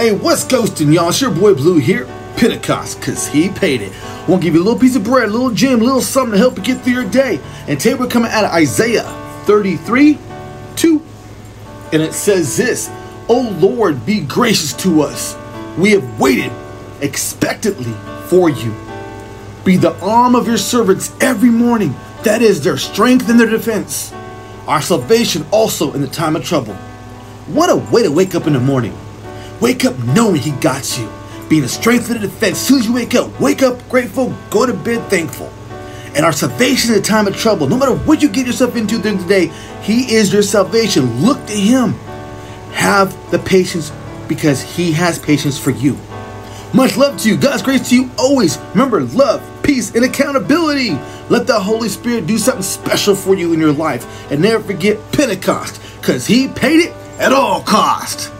Hey, what's ghosting, y'all? It's your boy Blue here, Pentecost, cause he paid it. Won't give you a little piece of bread, a little gym, a little something to help you get through your day. And today we're coming out of Isaiah 33, 2. And it says this, O Lord, be gracious to us. We have waited expectantly for you. Be the arm of your servants every morning. That is their strength and their defense. Our salvation also in the time of trouble. What a way to wake up in the morning. Wake up knowing He got you. Being a strength and the defense. As soon as you wake up, wake up grateful, go to bed thankful. And our salvation in a time of trouble. No matter what you get yourself into during the day, He is your salvation. Look to Him. Have the patience because He has patience for you. Much love to you. God's grace to you always. Remember, love, peace, and accountability. Let the Holy Spirit do something special for you in your life. And never forget Pentecost, because He paid it at all cost.